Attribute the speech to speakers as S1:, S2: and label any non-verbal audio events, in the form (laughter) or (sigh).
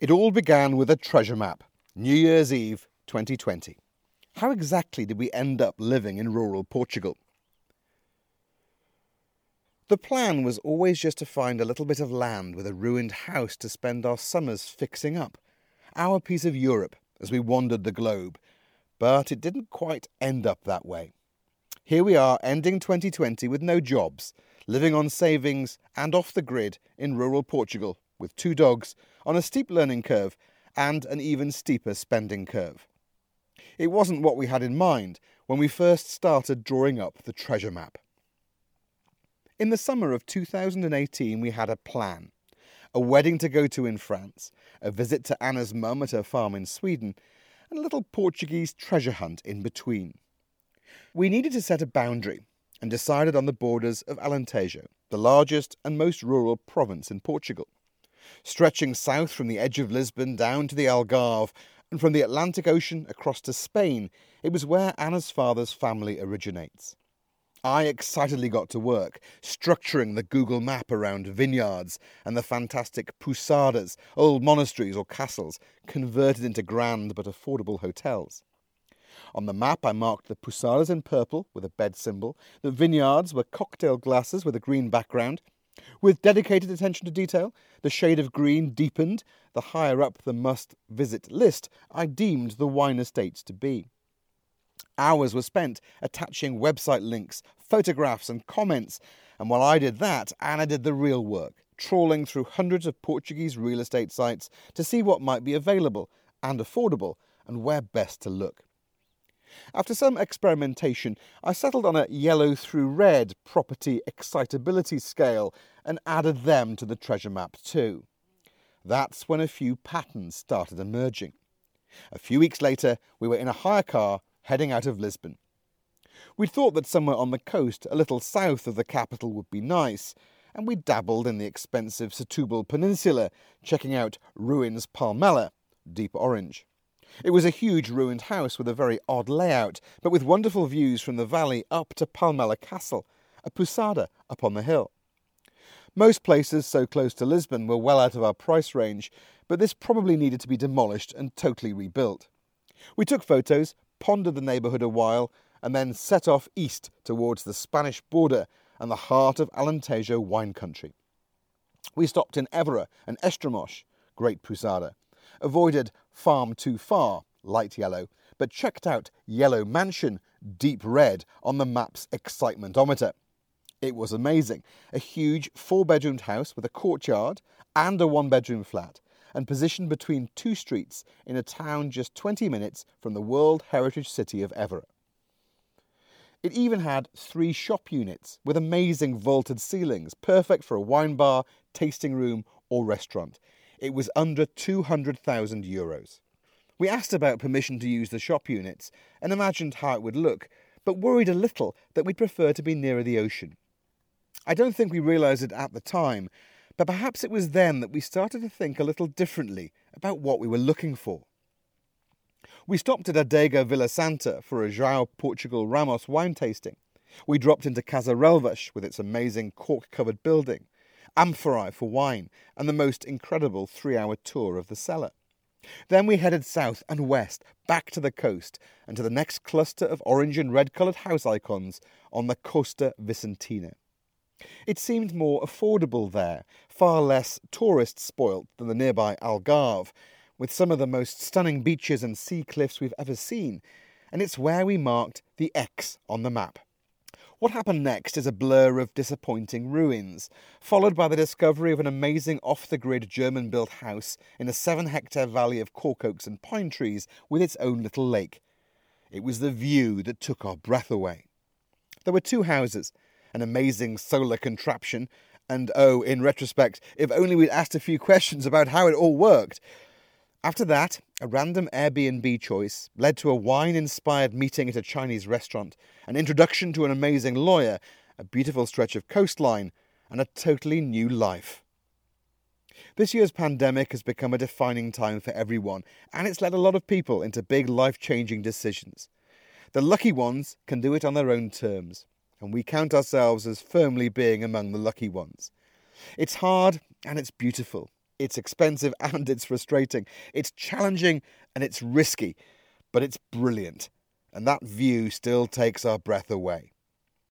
S1: It all began with a treasure map, New Year's Eve 2020. How exactly did we end up living in rural Portugal? The plan was always just to find a little bit of land with a ruined house to spend our summers fixing up. Our piece of Europe as we wandered the globe. But it didn't quite end up that way. Here we are ending 2020 with no jobs, living on savings and off the grid in rural Portugal with two dogs on a steep learning curve and an even steeper spending curve. It wasn't what we had in mind when we first started drawing up the treasure map. In the summer of 2018, we had a plan a wedding to go to in France, a visit to Ana's mum at her farm in Sweden, and a little Portuguese treasure hunt in between. We needed to set a boundary and decided on the borders of Alentejo, the largest and most rural province in Portugal. Stretching south from the edge of Lisbon down to the Algarve and from the Atlantic Ocean across to Spain, it was where Ana's father's family originates. I excitedly got to work, structuring the Google map around vineyards and the fantastic pousadas, old monasteries or castles, converted into grand but affordable hotels. On the map, I marked the pousadas in purple with a bed symbol. The vineyards were cocktail glasses with a green background. With dedicated attention to detail, the shade of green deepened the higher up the must visit list I deemed the wine estates to be. Hours were spent attaching website links, photographs, and comments, and while I did that, Ana did the real work, trawling through hundreds of Portuguese real estate sites to see what might be available and affordable and where best to look. After some experimentation, I settled on a yellow through red property excitability scale and added them to the treasure map too. That's when a few patterns started emerging. A few weeks later, we were in a hire car heading out of Lisbon. We'd thought that somewhere on the coast, a little south of the capital, would be nice, and we dabbled in the expensive Setúbal Peninsula, checking out Ruins Palmela, deep orange. It was a huge ruined house with a very odd layout, but with wonderful views from the valley up to Palmela Castle, a pousada up on the hill. Most places so close to Lisbon were well out of our price range, but this probably needed to be demolished and totally rebuilt. We took photos, pondered the neighbourhood a while, and then set off east towards the Spanish border and the heart of Alentejo wine country. We stopped in Évora and Estremoz, great pousada, avoided Farm Too Far, light yellow, but checked out Yellow Mansion, deep red, on the map's excitementometer. It was amazing. A huge four bedroomed house with a courtyard and a one bedroom flat, and positioned between two streets in a town just 20 minutes from the World Heritage City of Évora. It even had three shop units with amazing vaulted ceilings, perfect for a wine bar, tasting room, or restaurant. It was under 200,000 euros. We asked about permission to use the shop units and imagined how it would look, but worried a little that we'd prefer to be nearer the ocean. I don't think we realised it at the time, but perhaps it was then that we started to think a little differently about what we were looking for. We stopped at Adega Vila Santa for a João Portugal Ramos wine tasting. We dropped into Casa Relvas with its amazing cork covered building. Amphorae for wine, and the most incredible three hour tour of the cellar. Then we headed south and west, back to the coast, and to the next cluster of orange and red coloured house icons on the Costa Vicentina. It seemed more affordable there, far less tourist spoilt than the nearby Algarve, with some of the most stunning beaches and sea cliffs we've ever seen, and it's where we marked the X on the map. What happened next is a blur of disappointing ruins, followed by the discovery of an amazing off the grid German built house in a seven hectare valley of cork oaks and pine trees with its own little lake. It was the view that took our breath away. There were two houses, an amazing solar contraption, and oh, in retrospect, if only we'd asked a few (laughs) questions about how it all worked. After that, a random Airbnb choice led to a wine inspired meeting at a Chinese restaurant, an introduction to an amazing lawyer, a beautiful stretch of coastline, and a totally new life. This year's pandemic has become a defining time for everyone, and it's led a lot of people into big life changing decisions. The lucky ones can do it on their own terms, and we count ourselves as firmly being among the lucky ones. It's hard and it's beautiful, It's expensive (laughs) and it's frustrating. It's challenging and it's risky, but it's brilliant. And that view still takes our breath away.